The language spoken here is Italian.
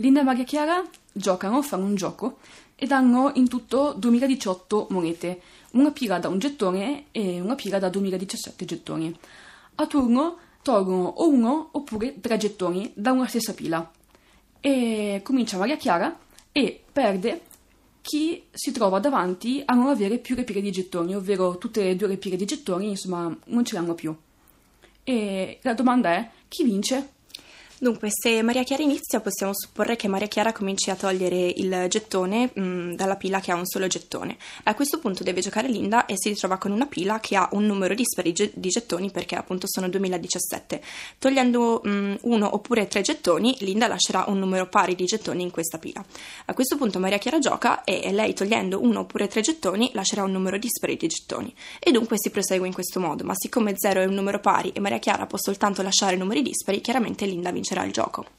Linda e Maria Chiara giocano, fanno un gioco ed hanno in tutto 2018 monete, una pila da un gettone e una pila da 2017 gettoni. A turno tolgono o uno oppure tre gettoni da una stessa pila. E comincia Maria Chiara e perde chi si trova davanti a non avere più repire di gettoni, ovvero tutte e due repire di gettoni, insomma, non ce l'hanno più. E la domanda è: chi vince? Dunque, se Maria Chiara inizia, possiamo supporre che Maria Chiara cominci a togliere il gettone mh, mm, dalla pila che ha un solo gettone. A questo punto deve giocare Linda e si ritrova con una pila che ha un numero dispari di gettoni perché appunto sono 2017. Togliendo mh, mm, uno oppure tre gettoni, Linda lascerà un numero pari di gettoni in questa pila. A questo punto Maria Chiara gioca e lei togliendo uno oppure tre gettoni lascerà un numero dispari di gettoni. E dunque si prosegue in questo modo, ma siccome 0 è un numero pari e Maria Chiara può soltanto lasciare numeri dispari, chiaramente Linda vince vincerà il gioco.